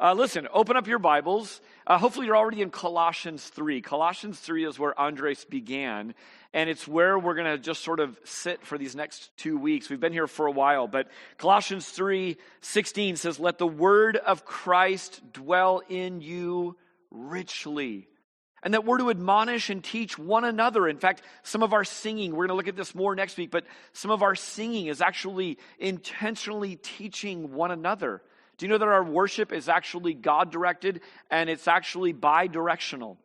uh, listen, open up your Bibles. Uh, hopefully, you're already in Colossians 3. Colossians 3 is where Andres began, and it's where we're going to just sort of sit for these next two weeks. We've been here for a while, but Colossians 3 16 says, Let the word of Christ dwell in you richly. And that we're to admonish and teach one another. In fact, some of our singing, we're going to look at this more next week, but some of our singing is actually intentionally teaching one another. Do you know that our worship is actually God directed and it's actually bi directional?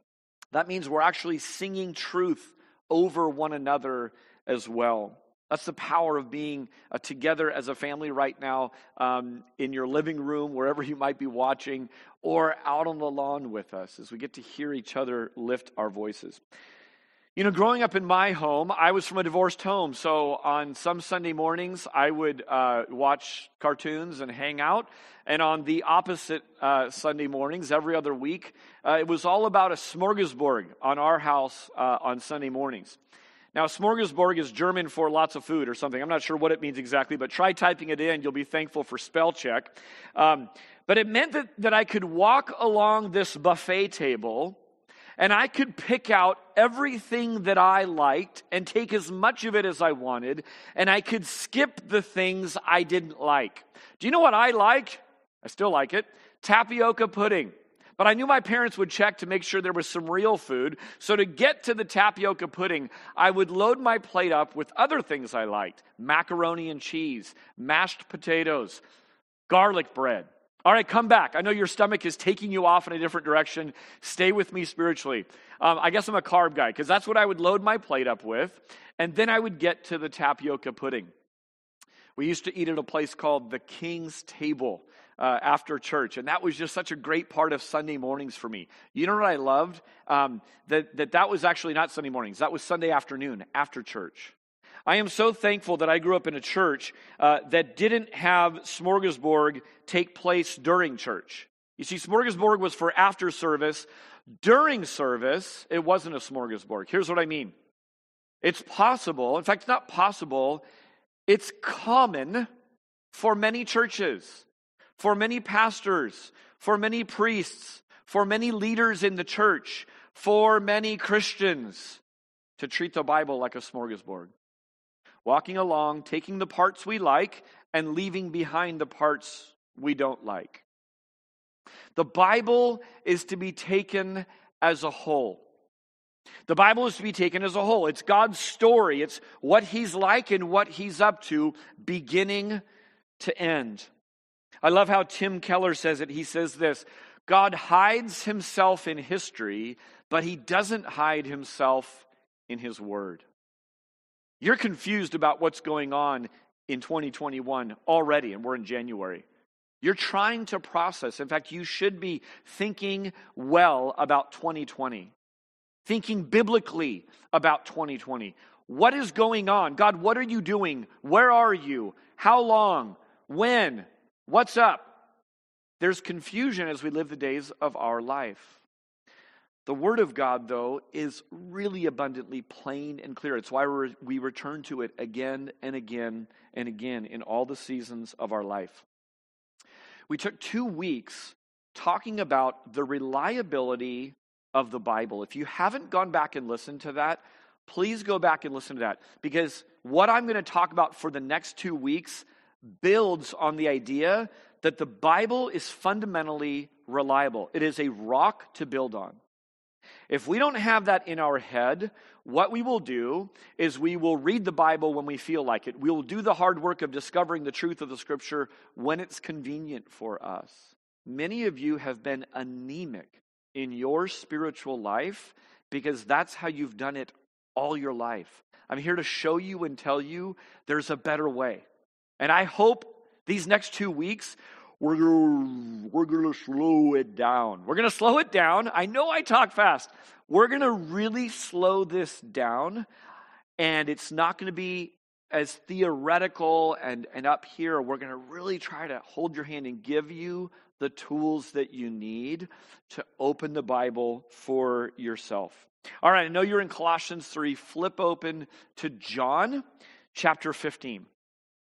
That means we're actually singing truth over one another as well. That's the power of being uh, together as a family right now um, in your living room, wherever you might be watching, or out on the lawn with us as we get to hear each other lift our voices. You know, growing up in my home, I was from a divorced home. So on some Sunday mornings, I would uh, watch cartoons and hang out. And on the opposite uh, Sunday mornings, every other week, uh, it was all about a smorgasbord on our house uh, on Sunday mornings. Now, smorgasbord is German for lots of food or something. I'm not sure what it means exactly, but try typing it in. You'll be thankful for spell check. Um, but it meant that, that I could walk along this buffet table and I could pick out everything that I liked and take as much of it as I wanted, and I could skip the things I didn't like. Do you know what I like? I still like it tapioca pudding. But I knew my parents would check to make sure there was some real food. So to get to the tapioca pudding, I would load my plate up with other things I liked macaroni and cheese, mashed potatoes, garlic bread. All right, come back. I know your stomach is taking you off in a different direction. Stay with me spiritually. Um, I guess I'm a carb guy because that's what I would load my plate up with. And then I would get to the tapioca pudding. We used to eat at a place called the King's Table uh, after church, and that was just such a great part of Sunday mornings for me. You know what I loved? Um, that, that that was actually not Sunday mornings, that was Sunday afternoon after church. I am so thankful that I grew up in a church uh, that didn't have smorgasbord take place during church. You see, smorgasbord was for after service. During service, it wasn't a smorgasbord. Here's what I mean it's possible, in fact, it's not possible, it's common for many churches, for many pastors, for many priests, for many leaders in the church, for many Christians to treat the Bible like a smorgasbord walking along, taking the parts we like, and leaving behind the parts we don't like. The Bible is to be taken as a whole. The Bible is to be taken as a whole. It's God's story, it's what He's like and what He's up to, beginning to end. I love how Tim Keller says it. He says this God hides Himself in history, but He doesn't hide Himself in His Word. You're confused about what's going on in 2021 already, and we're in January. You're trying to process. In fact, you should be thinking well about 2020, thinking biblically about 2020. What is going on? God, what are you doing? Where are you? How long? When? What's up? There's confusion as we live the days of our life. The Word of God, though, is really abundantly plain and clear. It's why we return to it again and again and again in all the seasons of our life. We took two weeks talking about the reliability of the Bible. If you haven't gone back and listened to that, please go back and listen to that because what I'm going to talk about for the next two weeks builds on the idea that the Bible is fundamentally reliable. It is a rock to build on. If we don't have that in our head, what we will do is we will read the Bible when we feel like it. We will do the hard work of discovering the truth of the scripture when it's convenient for us. Many of you have been anemic in your spiritual life because that's how you've done it all your life. I'm here to show you and tell you there's a better way. And I hope these next two weeks we're gonna, we're gonna slow it down. We're gonna slow it down. I know I talk fast. We're gonna really slow this down, and it's not gonna be as theoretical and, and up here. We're gonna really try to hold your hand and give you the tools that you need to open the Bible for yourself. All right, I know you're in Colossians 3. Flip open to John chapter 15.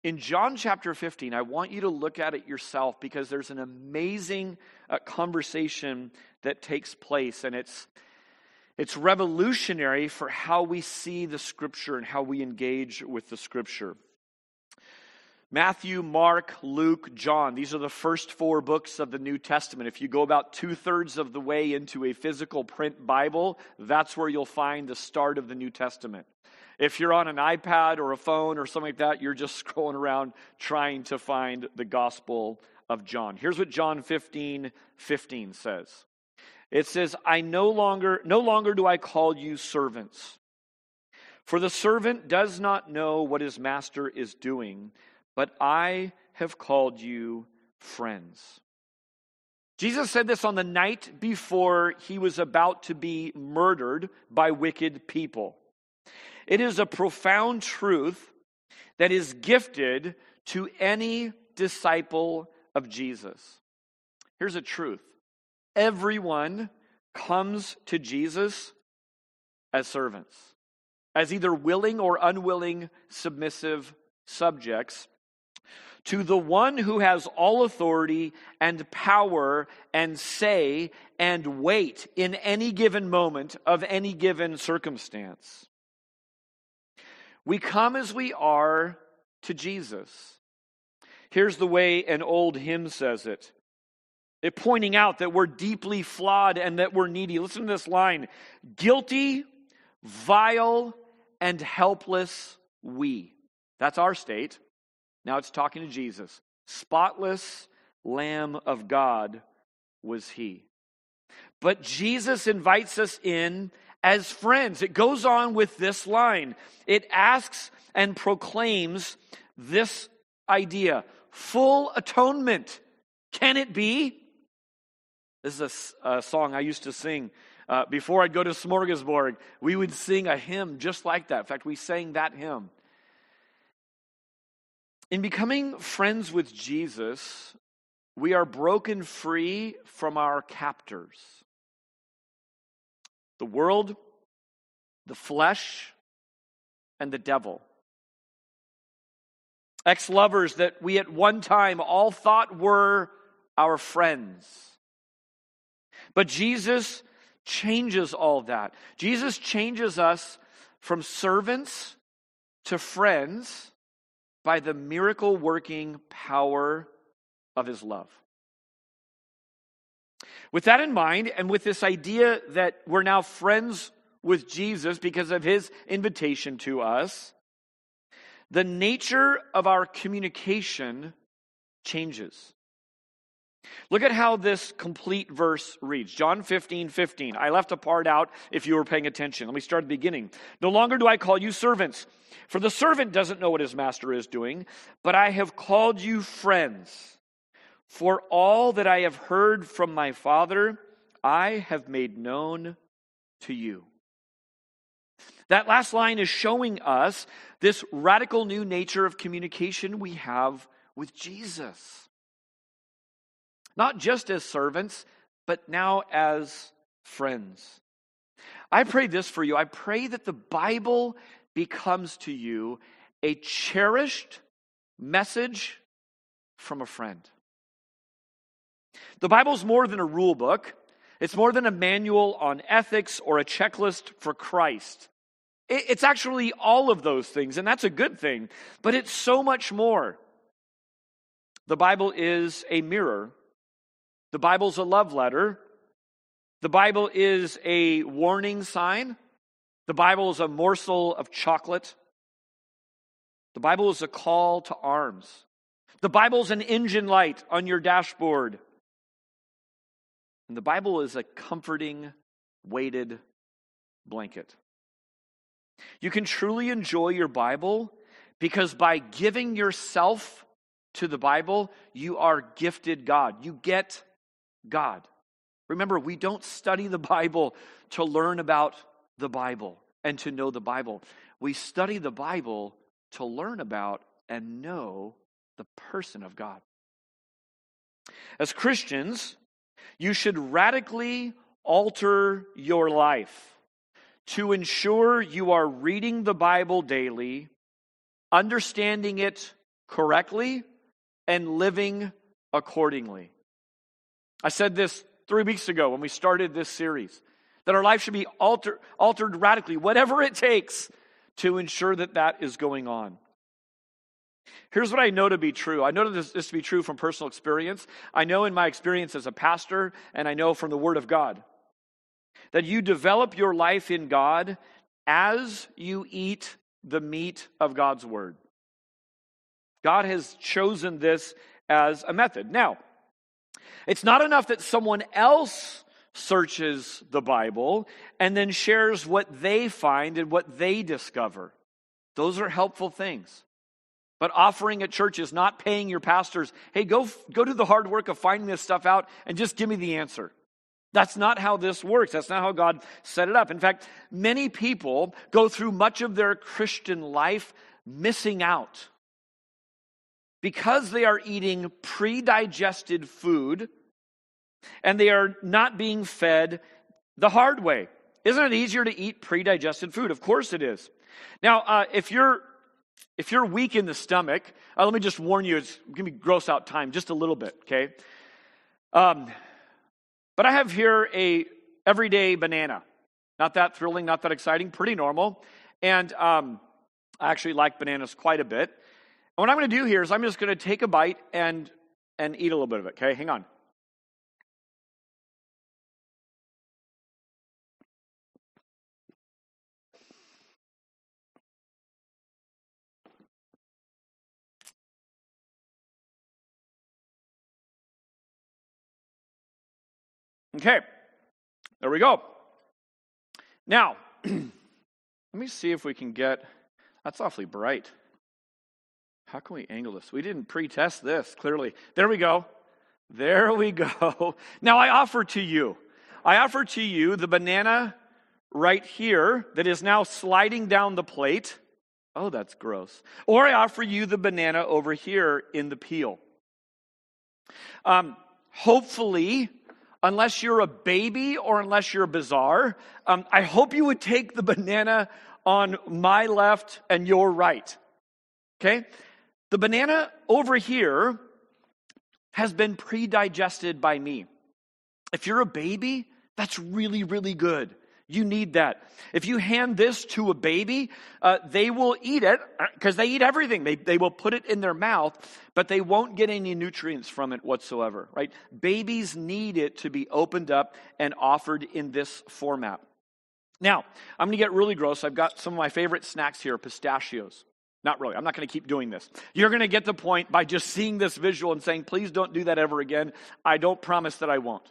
In John chapter 15, I want you to look at it yourself because there's an amazing uh, conversation that takes place, and it's, it's revolutionary for how we see the scripture and how we engage with the scripture. Matthew, Mark, Luke, John, these are the first four books of the New Testament. If you go about two thirds of the way into a physical print Bible, that's where you'll find the start of the New Testament. If you're on an iPad or a phone or something like that, you're just scrolling around trying to find the Gospel of John. Here's what John 15 15 says. It says, I no longer, no longer do I call you servants. For the servant does not know what his master is doing, but I have called you friends. Jesus said this on the night before he was about to be murdered by wicked people. It is a profound truth that is gifted to any disciple of Jesus. Here's a truth everyone comes to Jesus as servants, as either willing or unwilling submissive subjects to the one who has all authority and power and say and weight in any given moment of any given circumstance. We come as we are to Jesus. Here's the way an old hymn says it. It pointing out that we're deeply flawed and that we're needy. Listen to this line guilty, vile, and helpless we. That's our state. Now it's talking to Jesus. Spotless Lamb of God was he. But Jesus invites us in as friends. It goes on with this line. It asks and proclaims this idea full atonement. Can it be? This is a, a song I used to sing. Uh, before I'd go to Smorgasbord, we would sing a hymn just like that. In fact, we sang that hymn. In becoming friends with Jesus, we are broken free from our captors the world, the flesh, and the devil. Ex lovers that we at one time all thought were our friends. But Jesus changes all that. Jesus changes us from servants to friends by the miracle working power of his love. With that in mind, and with this idea that we're now friends with Jesus because of his invitation to us, the nature of our communication changes. Look at how this complete verse reads. John 15, 15. I left a part out if you were paying attention. Let me start at the beginning. No longer do I call you servants, for the servant doesn't know what his master is doing, but I have called you friends. For all that I have heard from my Father, I have made known to you. That last line is showing us this radical new nature of communication we have with Jesus. Not just as servants, but now as friends. I pray this for you. I pray that the Bible becomes to you a cherished message from a friend. The Bible's more than a rule book. It's more than a manual on ethics or a checklist for Christ. It's actually all of those things, and that's a good thing, but it's so much more. The Bible is a mirror, the Bible's a love letter, the Bible is a warning sign, the Bible is a morsel of chocolate, the Bible is a call to arms, the Bible is an engine light on your dashboard. And the Bible is a comforting, weighted blanket. You can truly enjoy your Bible because by giving yourself to the Bible, you are gifted God. You get God. Remember, we don't study the Bible to learn about the Bible and to know the Bible. We study the Bible to learn about and know the person of God. As Christians, you should radically alter your life to ensure you are reading the Bible daily, understanding it correctly and living accordingly. I said this three weeks ago when we started this series that our life should be alter, altered radically, whatever it takes to ensure that that is going on. Here's what I know to be true. I know this, this to be true from personal experience. I know in my experience as a pastor, and I know from the Word of God that you develop your life in God as you eat the meat of God's Word. God has chosen this as a method. Now, it's not enough that someone else searches the Bible and then shares what they find and what they discover. Those are helpful things. But offering at church is not paying your pastors, hey, go, go do the hard work of finding this stuff out and just give me the answer. That's not how this works. That's not how God set it up. In fact, many people go through much of their Christian life missing out because they are eating pre digested food and they are not being fed the hard way. Isn't it easier to eat pre digested food? Of course it is. Now, uh, if you're if you're weak in the stomach, uh, let me just warn you, it's going to be gross out time just a little bit, okay? Um, but I have here a everyday banana. Not that thrilling, not that exciting, pretty normal. And um, I actually like bananas quite a bit. And what I'm going to do here is I'm just going to take a bite and and eat a little bit of it. Okay, hang on. Okay, there we go. Now, let me see if we can get, that's awfully bright. How can we angle this? We didn't pre test this, clearly. There we go. There we go. Now, I offer to you, I offer to you the banana right here that is now sliding down the plate. Oh, that's gross. Or I offer you the banana over here in the peel. Um, hopefully, unless you're a baby or unless you're bizarre, um, I hope you would take the banana on my left and your right. Okay? The banana over here has been pre digested by me. If you're a baby, that's really, really good. You need that. If you hand this to a baby, uh, they will eat it because uh, they eat everything. They, they will put it in their mouth, but they won't get any nutrients from it whatsoever, right? Babies need it to be opened up and offered in this format. Now, I'm going to get really gross. I've got some of my favorite snacks here pistachios. Not really. I'm not going to keep doing this. You're going to get the point by just seeing this visual and saying, please don't do that ever again. I don't promise that I won't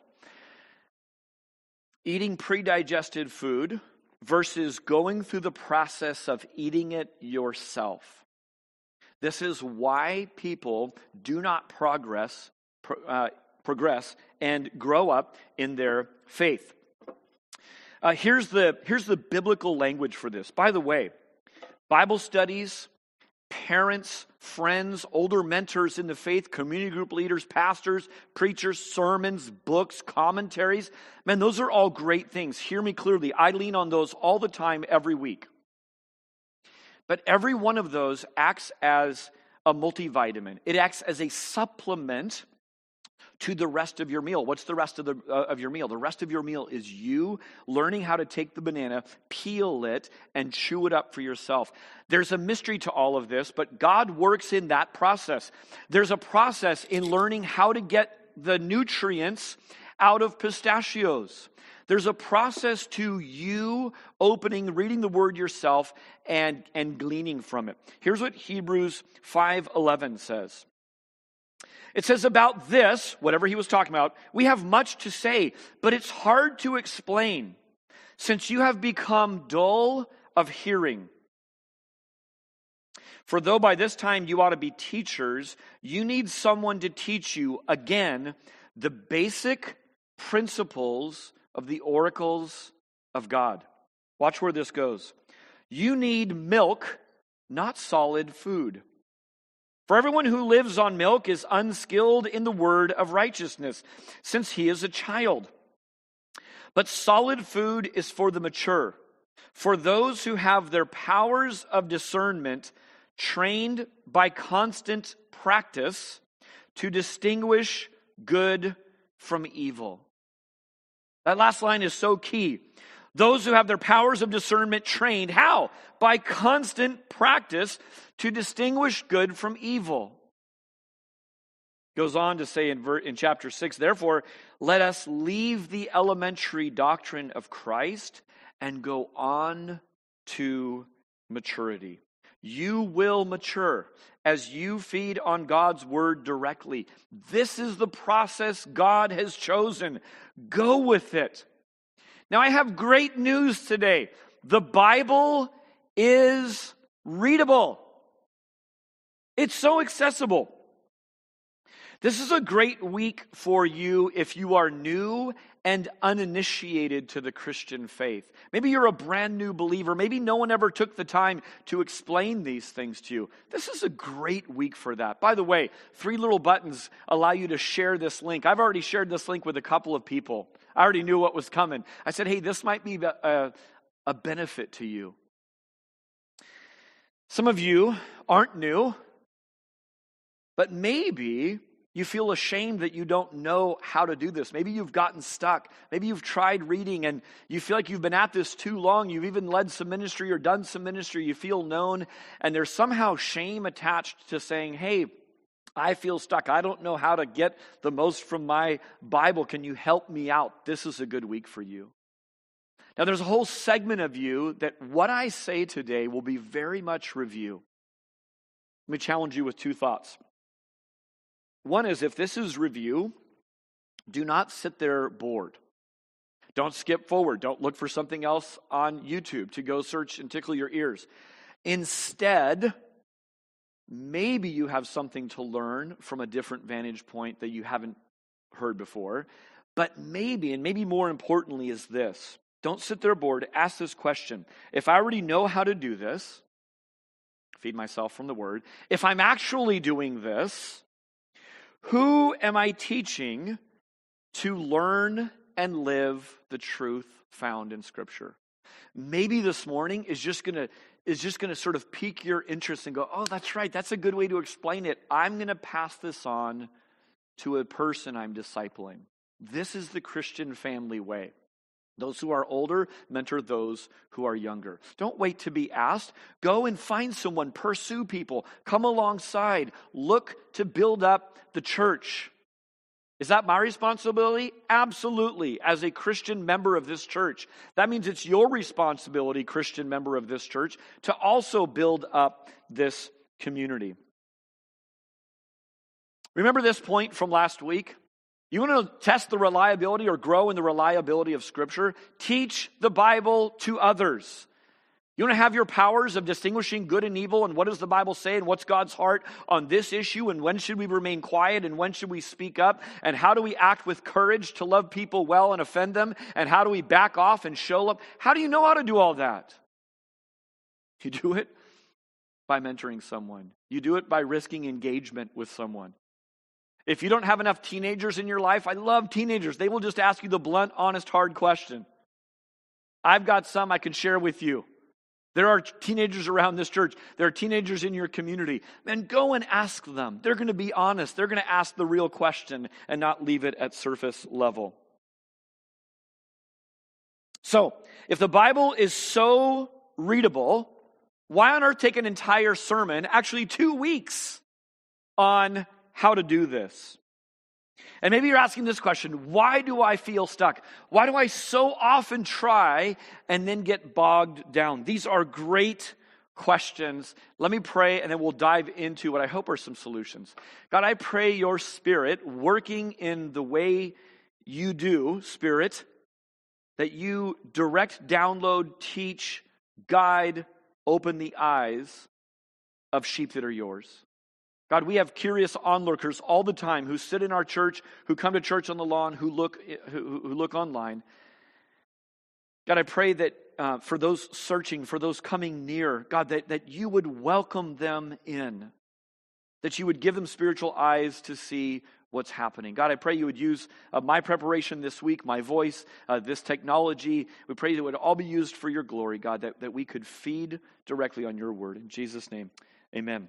eating pre-digested food versus going through the process of eating it yourself. This is why people do not progress, uh, progress and grow up in their faith. Uh, here's, the, here's the biblical language for this. By the way, Bible studies, parents, friends, older mentors in the faith, community group leaders, pastors, preachers, sermons, books, commentaries. Man, those are all great things. Hear me clearly. I lean on those all the time, every week. But every one of those acts as a multivitamin, it acts as a supplement to the rest of your meal. What's the rest of, the, uh, of your meal? The rest of your meal is you learning how to take the banana, peel it, and chew it up for yourself. There's a mystery to all of this, but God works in that process. There's a process in learning how to get the nutrients out of pistachios. There's a process to you opening, reading the word yourself, and, and gleaning from it. Here's what Hebrews 5.11 says. It says about this, whatever he was talking about, we have much to say, but it's hard to explain since you have become dull of hearing. For though by this time you ought to be teachers, you need someone to teach you again the basic principles of the oracles of God. Watch where this goes. You need milk, not solid food. For everyone who lives on milk is unskilled in the word of righteousness, since he is a child. But solid food is for the mature, for those who have their powers of discernment trained by constant practice to distinguish good from evil. That last line is so key. Those who have their powers of discernment trained, how? By constant practice to distinguish good from evil. Goes on to say in, in chapter 6, therefore, let us leave the elementary doctrine of Christ and go on to maturity. You will mature as you feed on God's word directly. This is the process God has chosen. Go with it. Now, I have great news today. The Bible is readable, it's so accessible. This is a great week for you if you are new and uninitiated to the Christian faith. Maybe you're a brand new believer. Maybe no one ever took the time to explain these things to you. This is a great week for that. By the way, three little buttons allow you to share this link. I've already shared this link with a couple of people. I already knew what was coming. I said, hey, this might be a, uh, a benefit to you. Some of you aren't new, but maybe you feel ashamed that you don't know how to do this. Maybe you've gotten stuck. Maybe you've tried reading and you feel like you've been at this too long. You've even led some ministry or done some ministry. You feel known, and there's somehow shame attached to saying, Hey, I feel stuck. I don't know how to get the most from my Bible. Can you help me out? This is a good week for you. Now, there's a whole segment of you that what I say today will be very much review. Let me challenge you with two thoughts. One is if this is review, do not sit there bored. Don't skip forward. Don't look for something else on YouTube to go search and tickle your ears. Instead, maybe you have something to learn from a different vantage point that you haven't heard before. But maybe, and maybe more importantly, is this don't sit there bored. Ask this question If I already know how to do this, feed myself from the word, if I'm actually doing this, who am I teaching to learn and live the truth found in Scripture? Maybe this morning is just going to is just going to sort of pique your interest and go, "Oh, that's right. That's a good way to explain it. I'm going to pass this on to a person I'm discipling." This is the Christian family way. Those who are older mentor those who are younger. Don't wait to be asked. Go and find someone, pursue people, come alongside, look to build up the church. Is that my responsibility? Absolutely. As a Christian member of this church. That means it's your responsibility, Christian member of this church, to also build up this community. Remember this point from last week? You want to test the reliability or grow in the reliability of Scripture? Teach the Bible to others. You want to have your powers of distinguishing good and evil and what does the Bible say and what's God's heart on this issue and when should we remain quiet and when should we speak up and how do we act with courage to love people well and offend them and how do we back off and show up? How do you know how to do all that? You do it by mentoring someone. You do it by risking engagement with someone. If you don't have enough teenagers in your life, I love teenagers. They will just ask you the blunt, honest, hard question. I've got some I can share with you. There are teenagers around this church. There are teenagers in your community. Then go and ask them. They're going to be honest. They're going to ask the real question and not leave it at surface level. So, if the Bible is so readable, why on earth take an entire sermon, actually two weeks, on how to do this. And maybe you're asking this question why do I feel stuck? Why do I so often try and then get bogged down? These are great questions. Let me pray and then we'll dive into what I hope are some solutions. God, I pray your spirit working in the way you do, spirit, that you direct, download, teach, guide, open the eyes of sheep that are yours. God, we have curious onlookers all the time who sit in our church, who come to church on the lawn, who look, who, who look online. God, I pray that uh, for those searching, for those coming near, God, that, that you would welcome them in, that you would give them spiritual eyes to see what's happening. God, I pray you would use uh, my preparation this week, my voice, uh, this technology. We pray that it would all be used for your glory, God, that, that we could feed directly on your word. In Jesus' name. Amen.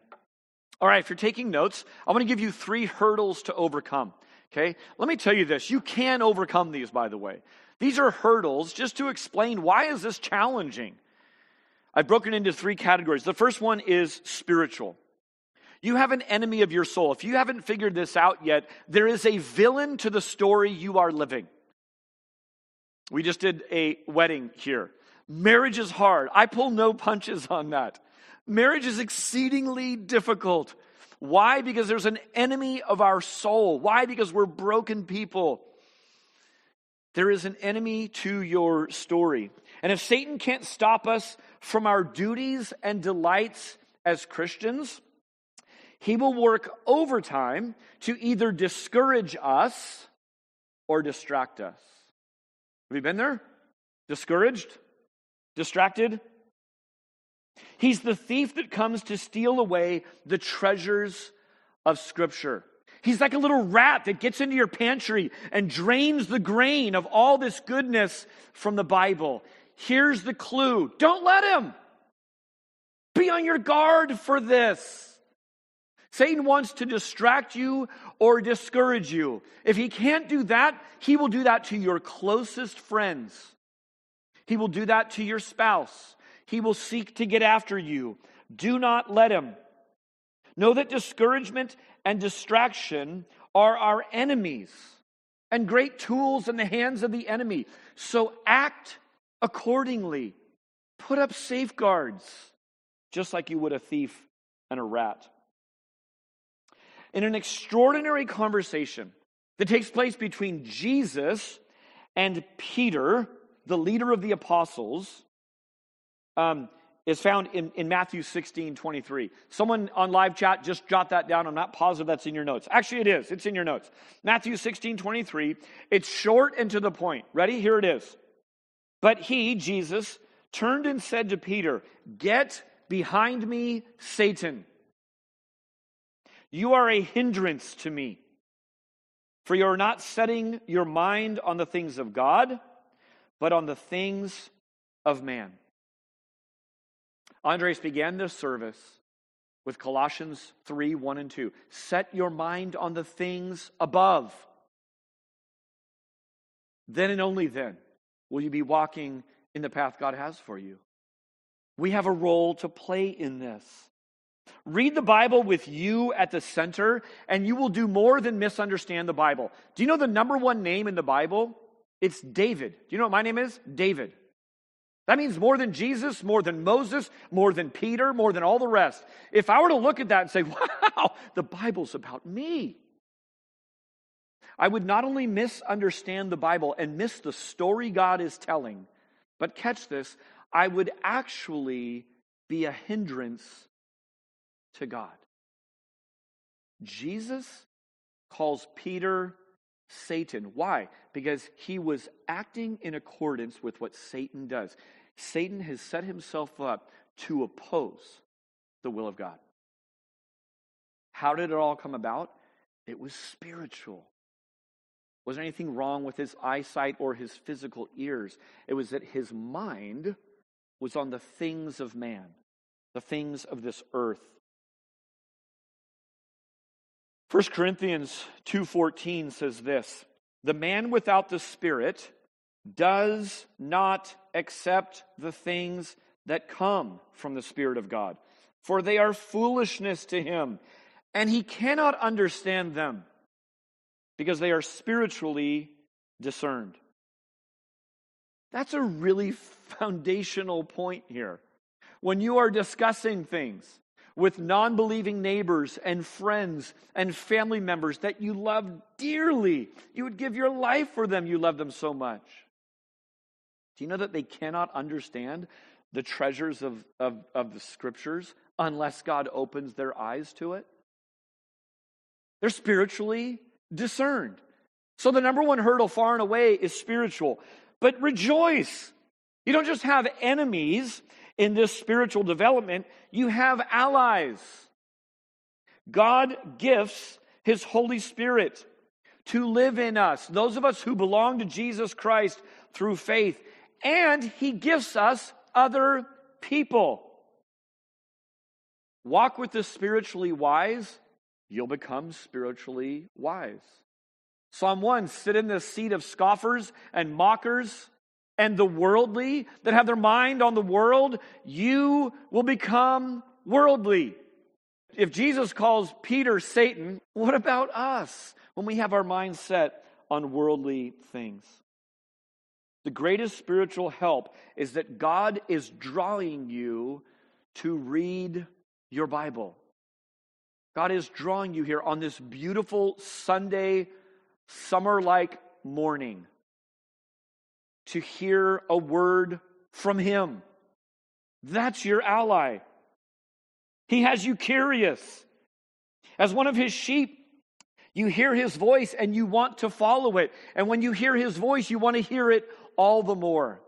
All right, if you're taking notes, I want to give you three hurdles to overcome. Okay? Let me tell you this. You can overcome these, by the way. These are hurdles just to explain why is this challenging? I've broken into three categories. The first one is spiritual. You have an enemy of your soul. If you haven't figured this out yet, there is a villain to the story you are living. We just did a wedding here. Marriage is hard. I pull no punches on that. Marriage is exceedingly difficult. Why? Because there's an enemy of our soul. Why? Because we're broken people. There is an enemy to your story. And if Satan can't stop us from our duties and delights as Christians, he will work overtime to either discourage us or distract us. Have you been there? Discouraged? Distracted? He's the thief that comes to steal away the treasures of Scripture. He's like a little rat that gets into your pantry and drains the grain of all this goodness from the Bible. Here's the clue don't let him. Be on your guard for this. Satan wants to distract you or discourage you. If he can't do that, he will do that to your closest friends. He will do that to your spouse. He will seek to get after you. Do not let him. Know that discouragement and distraction are our enemies and great tools in the hands of the enemy. So act accordingly. Put up safeguards, just like you would a thief and a rat. In an extraordinary conversation that takes place between Jesus and Peter, the leader of the apostles, um, is found in, in Matthew 16, 23. Someone on live chat, just jot that down. I'm not positive that's in your notes. Actually, it is. It's in your notes. Matthew 16, 23. It's short and to the point. Ready? Here it is. But he, Jesus, turned and said to Peter, Get behind me, Satan. You are a hindrance to me, for you are not setting your mind on the things of God, but on the things of man. Andres began this service with Colossians 3 1 and 2. Set your mind on the things above. Then and only then will you be walking in the path God has for you. We have a role to play in this. Read the Bible with you at the center, and you will do more than misunderstand the Bible. Do you know the number one name in the Bible? It's David. Do you know what my name is? David. That means more than Jesus, more than Moses, more than Peter, more than all the rest. If I were to look at that and say, wow, the Bible's about me, I would not only misunderstand the Bible and miss the story God is telling, but catch this, I would actually be a hindrance to God. Jesus calls Peter Satan. Why? Because he was acting in accordance with what Satan does. Satan has set himself up to oppose the will of God. How did it all come about? It was spiritual. Was there anything wrong with his eyesight or his physical ears? It was that his mind was on the things of man, the things of this earth. 1 Corinthians 2:14 says this, "The man without the spirit does not accept the things that come from the Spirit of God, for they are foolishness to him, and he cannot understand them because they are spiritually discerned. That's a really foundational point here. When you are discussing things with non believing neighbors and friends and family members that you love dearly, you would give your life for them, you love them so much. Do you know that they cannot understand the treasures of, of, of the scriptures unless God opens their eyes to it? They're spiritually discerned. So the number one hurdle far and away is spiritual. But rejoice. You don't just have enemies in this spiritual development, you have allies. God gifts his Holy Spirit to live in us, those of us who belong to Jesus Christ through faith and he gives us other people. walk with the spiritually wise, you'll become spiritually wise. Psalm 1 sit in the seat of scoffers and mockers and the worldly that have their mind on the world, you will become worldly. If Jesus calls Peter Satan, what about us when we have our mind set on worldly things? The greatest spiritual help is that God is drawing you to read your Bible. God is drawing you here on this beautiful Sunday, summer like morning to hear a word from Him. That's your ally. He has you curious. As one of His sheep, you hear His voice and you want to follow it. And when you hear His voice, you want to hear it all the more.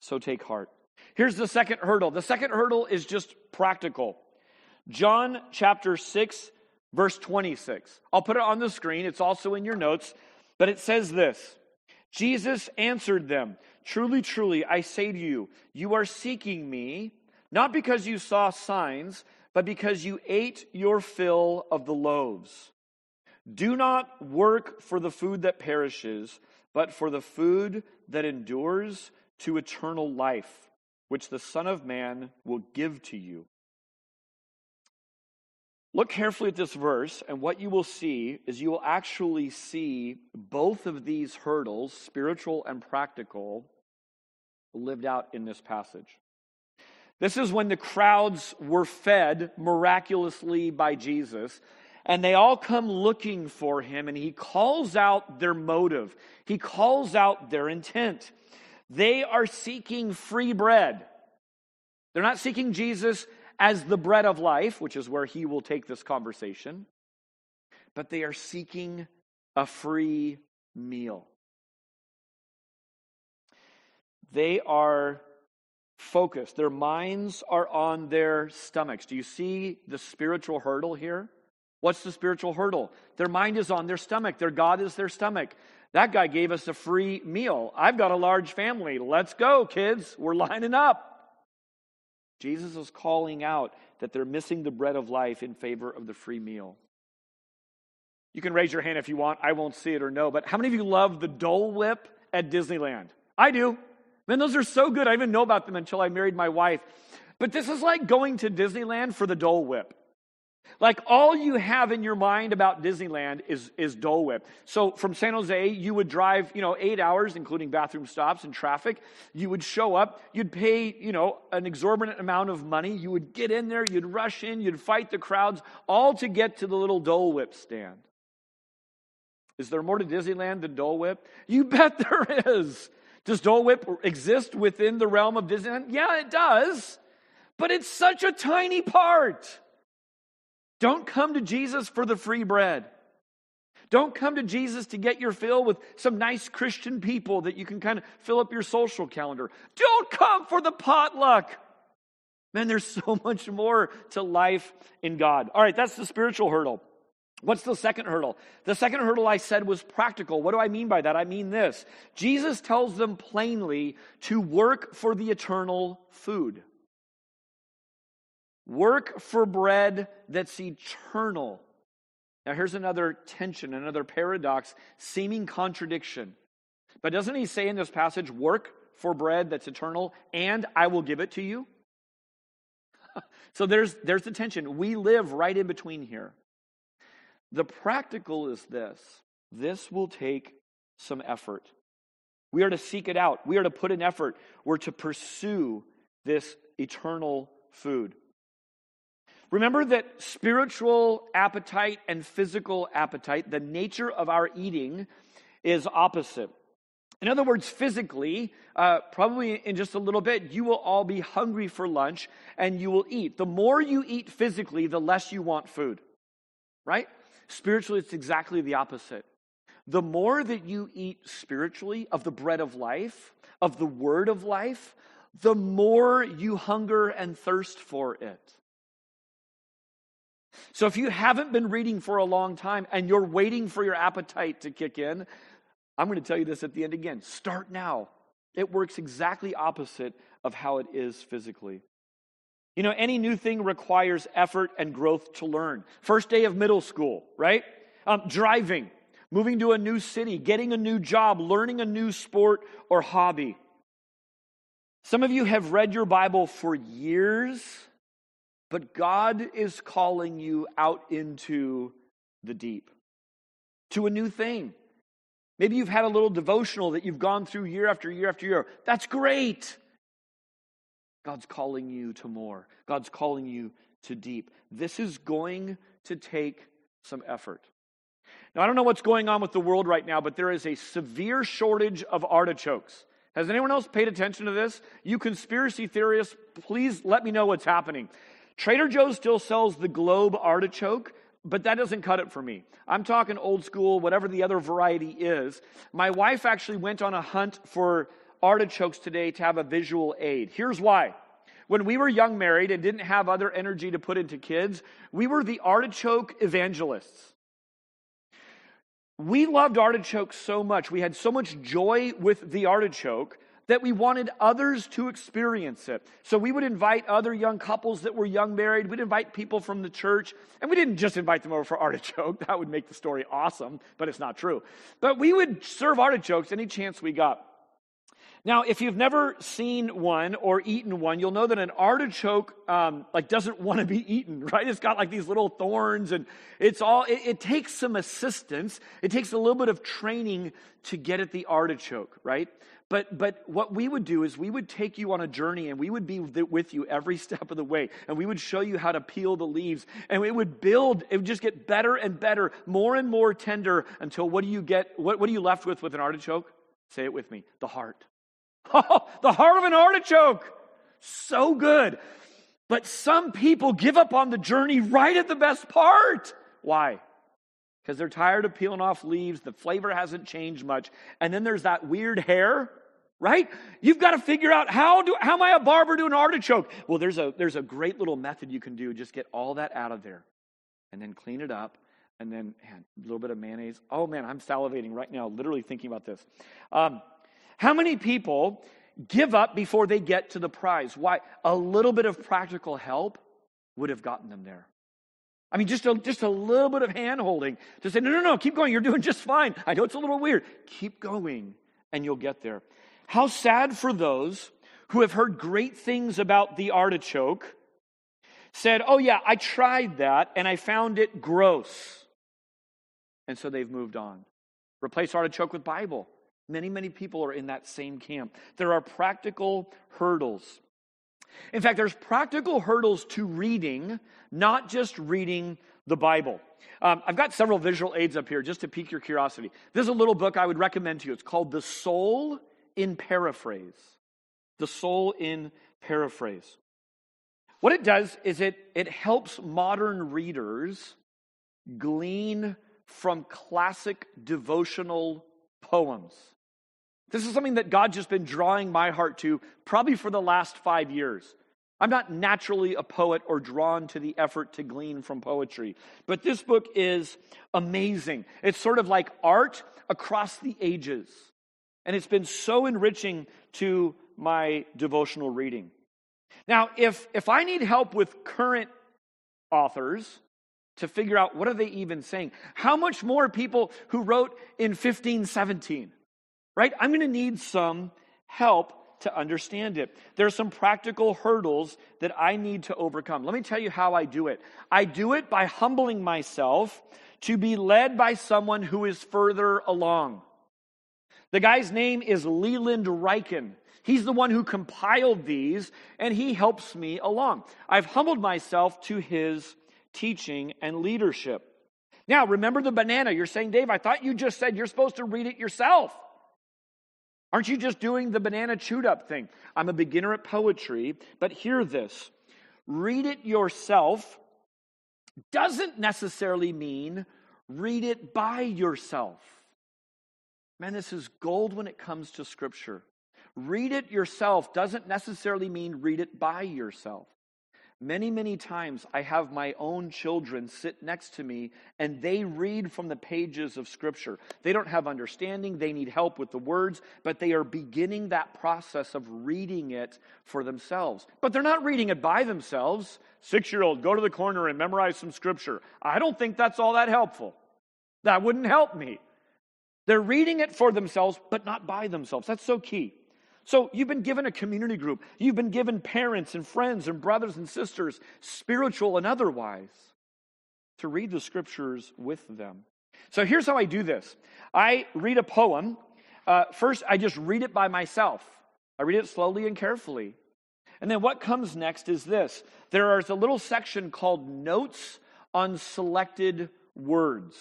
So take heart. Here's the second hurdle. The second hurdle is just practical. John chapter 6, verse 26. I'll put it on the screen. It's also in your notes, but it says this Jesus answered them, Truly, truly, I say to you, you are seeking me, not because you saw signs, but because you ate your fill of the loaves. Do not work for the food that perishes, but for the food that endures to eternal life, which the Son of Man will give to you. Look carefully at this verse, and what you will see is you will actually see both of these hurdles, spiritual and practical, lived out in this passage. This is when the crowds were fed miraculously by Jesus, and they all come looking for him, and he calls out their motive, he calls out their intent. They are seeking free bread. They're not seeking Jesus as the bread of life, which is where he will take this conversation, but they are seeking a free meal. They are focused, their minds are on their stomachs. Do you see the spiritual hurdle here? What's the spiritual hurdle? Their mind is on their stomach, their God is their stomach. That guy gave us a free meal. I've got a large family. Let's go, kids. We're lining up. Jesus is calling out that they're missing the bread of life in favor of the free meal. You can raise your hand if you want. I won't see it or know. But how many of you love the Dole Whip at Disneyland? I do. Man, those are so good. I didn't know about them until I married my wife. But this is like going to Disneyland for the Dole Whip. Like all you have in your mind about Disneyland is, is Dole Whip. So from San Jose, you would drive, you know, eight hours, including bathroom stops and traffic. You would show up, you'd pay, you know, an exorbitant amount of money. You would get in there, you'd rush in, you'd fight the crowds, all to get to the little Dole Whip stand. Is there more to Disneyland than Dole Whip? You bet there is. Does Dole Whip exist within the realm of Disneyland? Yeah, it does. But it's such a tiny part. Don't come to Jesus for the free bread. Don't come to Jesus to get your fill with some nice Christian people that you can kind of fill up your social calendar. Don't come for the potluck. Man, there's so much more to life in God. All right, that's the spiritual hurdle. What's the second hurdle? The second hurdle I said was practical. What do I mean by that? I mean this Jesus tells them plainly to work for the eternal food. Work for bread that's eternal. Now, here's another tension, another paradox, seeming contradiction. But doesn't he say in this passage, work for bread that's eternal, and I will give it to you? so there's, there's the tension. We live right in between here. The practical is this this will take some effort. We are to seek it out, we are to put in effort, we're to pursue this eternal food. Remember that spiritual appetite and physical appetite, the nature of our eating, is opposite. In other words, physically, uh, probably in just a little bit, you will all be hungry for lunch and you will eat. The more you eat physically, the less you want food, right? Spiritually, it's exactly the opposite. The more that you eat spiritually of the bread of life, of the word of life, the more you hunger and thirst for it. So if you haven't been reading for a long time and you're waiting for your appetite to kick in, I'm going to tell you this at the end again. Start now. It works exactly opposite of how it is physically. You know, any new thing requires effort and growth to learn. First day of middle school, right? Um, driving, moving to a new city, getting a new job, learning a new sport or hobby. Some of you have read your Bible for years, but God is calling you out into the deep, to a new thing. Maybe you've had a little devotional that you've gone through year after year after year. That's great. God's calling you to more. God's calling you to deep. This is going to take some effort. Now, I don't know what's going on with the world right now, but there is a severe shortage of artichokes. Has anyone else paid attention to this? You conspiracy theorists, please let me know what's happening. Trader Joe's still sells the globe artichoke, but that doesn't cut it for me. I'm talking old school, whatever the other variety is. My wife actually went on a hunt for artichokes today to have a visual aid. Here's why. When we were young married and didn't have other energy to put into kids, we were the artichoke evangelists. We loved artichokes so much. We had so much joy with the artichoke that we wanted others to experience it. So we would invite other young couples that were young married. We'd invite people from the church. And we didn't just invite them over for artichoke. That would make the story awesome, but it's not true. But we would serve artichokes any chance we got. Now, if you've never seen one or eaten one, you'll know that an artichoke um, like doesn't want to be eaten, right? It's got like these little thorns, and it's all. It, it takes some assistance. It takes a little bit of training to get at the artichoke, right? But but what we would do is we would take you on a journey, and we would be with you every step of the way, and we would show you how to peel the leaves, and it would build. It would just get better and better, more and more tender, until what do you get? What what are you left with with an artichoke? Say it with me: the heart. Oh, the heart of an artichoke. So good. But some people give up on the journey right at the best part. Why? Because they're tired of peeling off leaves. The flavor hasn't changed much. And then there's that weird hair, right? You've got to figure out how do how am I a barber to an artichoke? Well, there's a there's a great little method you can do. Just get all that out of there, and then clean it up, and then man, a little bit of mayonnaise. Oh man, I'm salivating right now, literally thinking about this. Um, how many people give up before they get to the prize? Why? A little bit of practical help would have gotten them there. I mean, just a, just a little bit of hand holding to say, no, no, no, keep going. You're doing just fine. I know it's a little weird. Keep going, and you'll get there. How sad for those who have heard great things about the artichoke, said, oh, yeah, I tried that, and I found it gross. And so they've moved on. Replace artichoke with Bible. Many, many people are in that same camp. There are practical hurdles. In fact, there's practical hurdles to reading, not just reading the Bible. Um, I've got several visual aids up here just to pique your curiosity. This is a little book I would recommend to you. It's called The Soul in Paraphrase. The Soul in Paraphrase. What it does is it, it helps modern readers glean from classic devotional poems. This is something that God's just been drawing my heart to probably for the last five years. I'm not naturally a poet or drawn to the effort to glean from poetry, but this book is amazing. It's sort of like art across the ages, and it's been so enriching to my devotional reading. Now, if, if I need help with current authors to figure out what are they even saying, how much more people who wrote in 1517? Right? I'm going to need some help to understand it. There are some practical hurdles that I need to overcome. Let me tell you how I do it. I do it by humbling myself to be led by someone who is further along. The guy's name is Leland Ryken. He's the one who compiled these, and he helps me along. I've humbled myself to his teaching and leadership. Now, remember the banana. You're saying, Dave, I thought you just said you're supposed to read it yourself. Aren't you just doing the banana chewed up thing? I'm a beginner at poetry, but hear this read it yourself doesn't necessarily mean read it by yourself. Man, this is gold when it comes to Scripture. Read it yourself doesn't necessarily mean read it by yourself. Many, many times I have my own children sit next to me and they read from the pages of Scripture. They don't have understanding, they need help with the words, but they are beginning that process of reading it for themselves. But they're not reading it by themselves. Six year old, go to the corner and memorize some Scripture. I don't think that's all that helpful. That wouldn't help me. They're reading it for themselves, but not by themselves. That's so key. So you've been given a community group. You've been given parents and friends and brothers and sisters, spiritual and otherwise, to read the scriptures with them. So here's how I do this I read a poem. Uh, first, I just read it by myself. I read it slowly and carefully. And then what comes next is this there is a little section called Notes on Selected Words.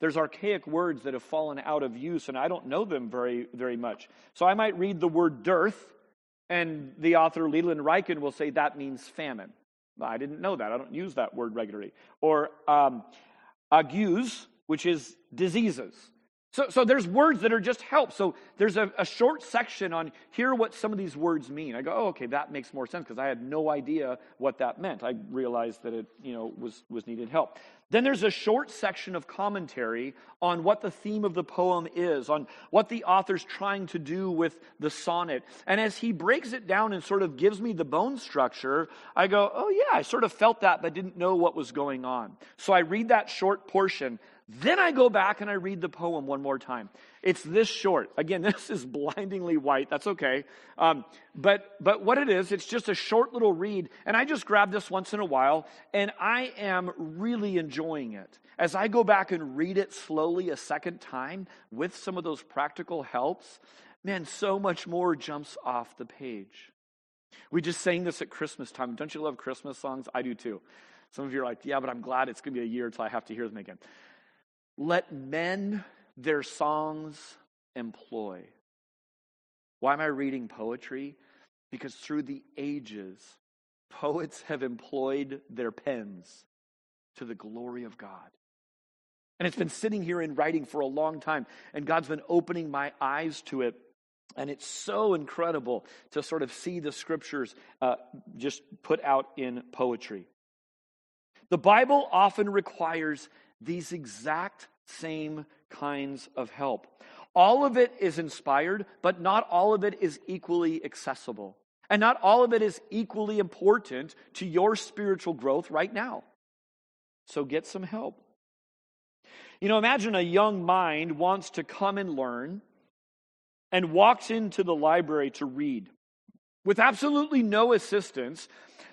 There's archaic words that have fallen out of use, and I don't know them very, very much. So I might read the word dearth, and the author Leland Ryken will say that means famine. I didn't know that. I don't use that word regularly. Or um, agues, which is diseases. So, so there's words that are just help. So there's a, a short section on here what some of these words mean. I go, oh, okay, that makes more sense because I had no idea what that meant. I realized that it, you know, was, was needed help. Then there's a short section of commentary on what the theme of the poem is, on what the author's trying to do with the sonnet. And as he breaks it down and sort of gives me the bone structure, I go, oh, yeah, I sort of felt that, but didn't know what was going on. So I read that short portion. Then I go back and I read the poem one more time. It's this short. Again, this is blindingly white. That's okay. Um, but, but what it is, it's just a short little read. And I just grab this once in a while, and I am really enjoying it. As I go back and read it slowly a second time with some of those practical helps, man, so much more jumps off the page. We just sang this at Christmas time. Don't you love Christmas songs? I do too. Some of you are like, yeah, but I'm glad it's going to be a year until I have to hear them again. Let men their songs employ. Why am I reading poetry? Because through the ages, poets have employed their pens to the glory of God. And it's been sitting here in writing for a long time, and God's been opening my eyes to it. And it's so incredible to sort of see the scriptures uh, just put out in poetry. The Bible often requires these exact same kinds of help. All of it is inspired, but not all of it is equally accessible. And not all of it is equally important to your spiritual growth right now. So get some help. You know, imagine a young mind wants to come and learn and walks into the library to read with absolutely no assistance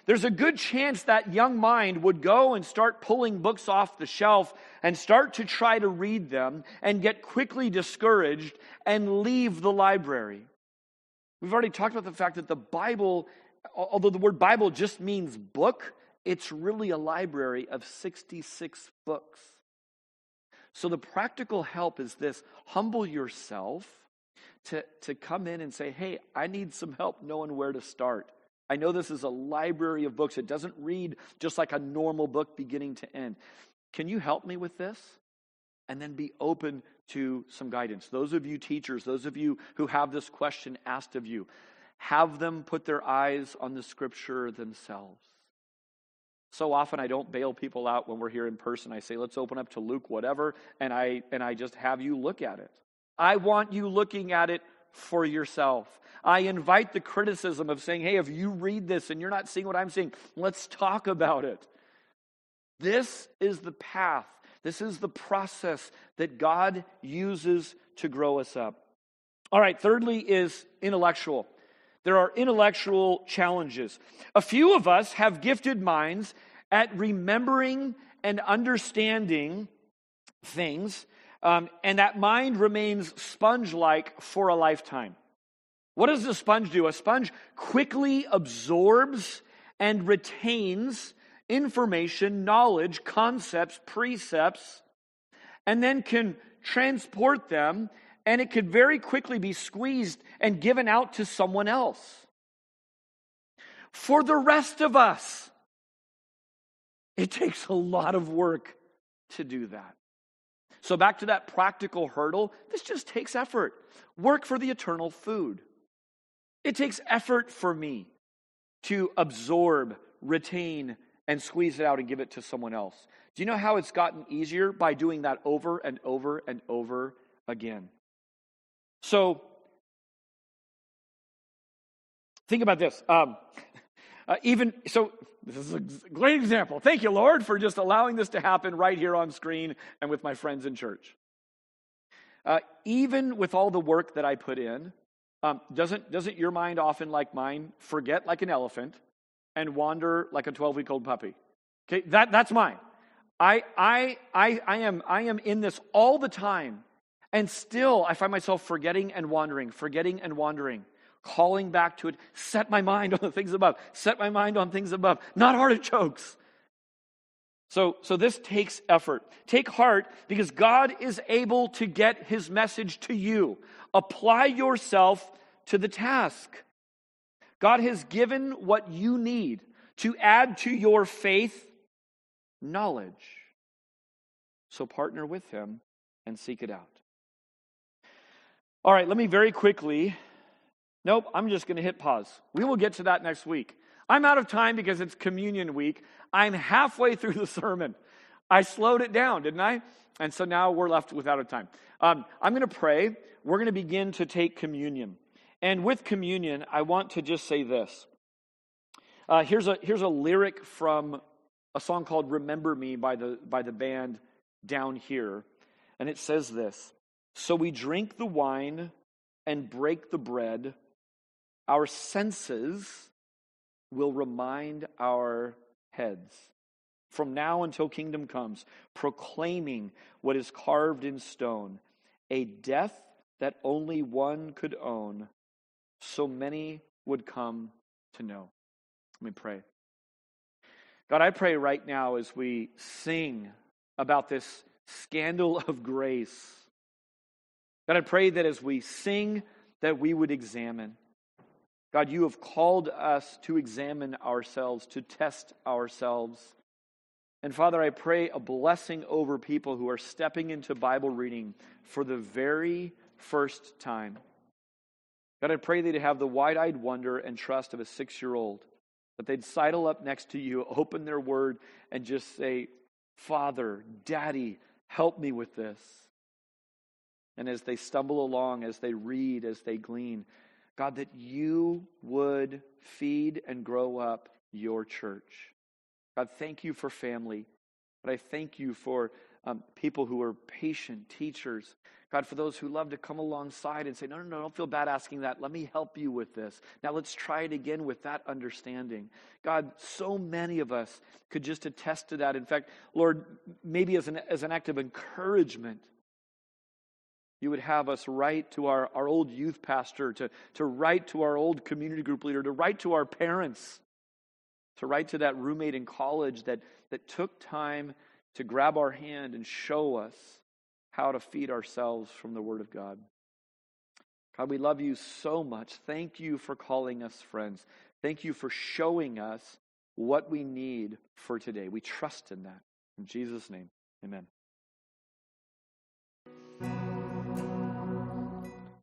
there's a good chance that young mind would go and start pulling books off the shelf and start to try to read them and get quickly discouraged and leave the library. We've already talked about the fact that the Bible, although the word Bible just means book, it's really a library of 66 books. So the practical help is this humble yourself to, to come in and say, hey, I need some help knowing where to start. I know this is a library of books. It doesn't read just like a normal book beginning to end. Can you help me with this? And then be open to some guidance. Those of you teachers, those of you who have this question asked of you, have them put their eyes on the scripture themselves. So often I don't bail people out when we're here in person. I say, let's open up to Luke, whatever, and I and I just have you look at it. I want you looking at it for yourself. I invite the criticism of saying, hey, if you read this and you're not seeing what I'm seeing, let's talk about it. This is the path, this is the process that God uses to grow us up. All right, thirdly is intellectual. There are intellectual challenges. A few of us have gifted minds at remembering and understanding things um, and that mind remains sponge like for a lifetime. What does a sponge do? A sponge quickly absorbs and retains information, knowledge, concepts, precepts, and then can transport them, and it could very quickly be squeezed and given out to someone else. For the rest of us, it takes a lot of work to do that. So, back to that practical hurdle, this just takes effort. Work for the eternal food. It takes effort for me to absorb, retain, and squeeze it out and give it to someone else. Do you know how it's gotten easier? By doing that over and over and over again. So, think about this. Um, uh, even so, this is a great example. Thank you, Lord, for just allowing this to happen right here on screen and with my friends in church. Uh, even with all the work that I put in, um, doesn't, doesn't your mind often, like mine, forget like an elephant and wander like a 12 week old puppy? Okay, that, that's mine. I, I, I, I, am, I am in this all the time, and still I find myself forgetting and wandering, forgetting and wandering calling back to it. Set my mind on the things above. Set my mind on things above, not artichokes. So, so this takes effort. Take heart because God is able to get his message to you. Apply yourself to the task. God has given what you need to add to your faith knowledge. So partner with him and seek it out. All right, let me very quickly Nope, I'm just going to hit pause. We will get to that next week. I'm out of time because it's communion week. I'm halfway through the sermon. I slowed it down, didn't I? And so now we're left without a time. Um, I'm going to pray. We're going to begin to take communion. And with communion, I want to just say this. Uh, here's, a, here's a lyric from a song called Remember Me by the, by the band down here. And it says this So we drink the wine and break the bread our senses will remind our heads from now until kingdom comes, proclaiming what is carved in stone, a death that only one could own, so many would come to know. Let me pray. God, I pray right now as we sing about this scandal of grace. God, I pray that as we sing, that we would examine. God, you have called us to examine ourselves, to test ourselves. And Father, I pray a blessing over people who are stepping into Bible reading for the very first time. God, I pray they'd have the wide eyed wonder and trust of a six year old, that they'd sidle up next to you, open their word, and just say, Father, Daddy, help me with this. And as they stumble along, as they read, as they glean, God, that you would feed and grow up your church. God, thank you for family. But I thank you for um, people who are patient teachers. God, for those who love to come alongside and say, no, no, no, don't feel bad asking that. Let me help you with this. Now let's try it again with that understanding. God, so many of us could just attest to that. In fact, Lord, maybe as an, as an act of encouragement, you would have us write to our, our old youth pastor, to, to write to our old community group leader, to write to our parents, to write to that roommate in college that, that took time to grab our hand and show us how to feed ourselves from the Word of God. God, we love you so much. Thank you for calling us friends. Thank you for showing us what we need for today. We trust in that. In Jesus' name, amen.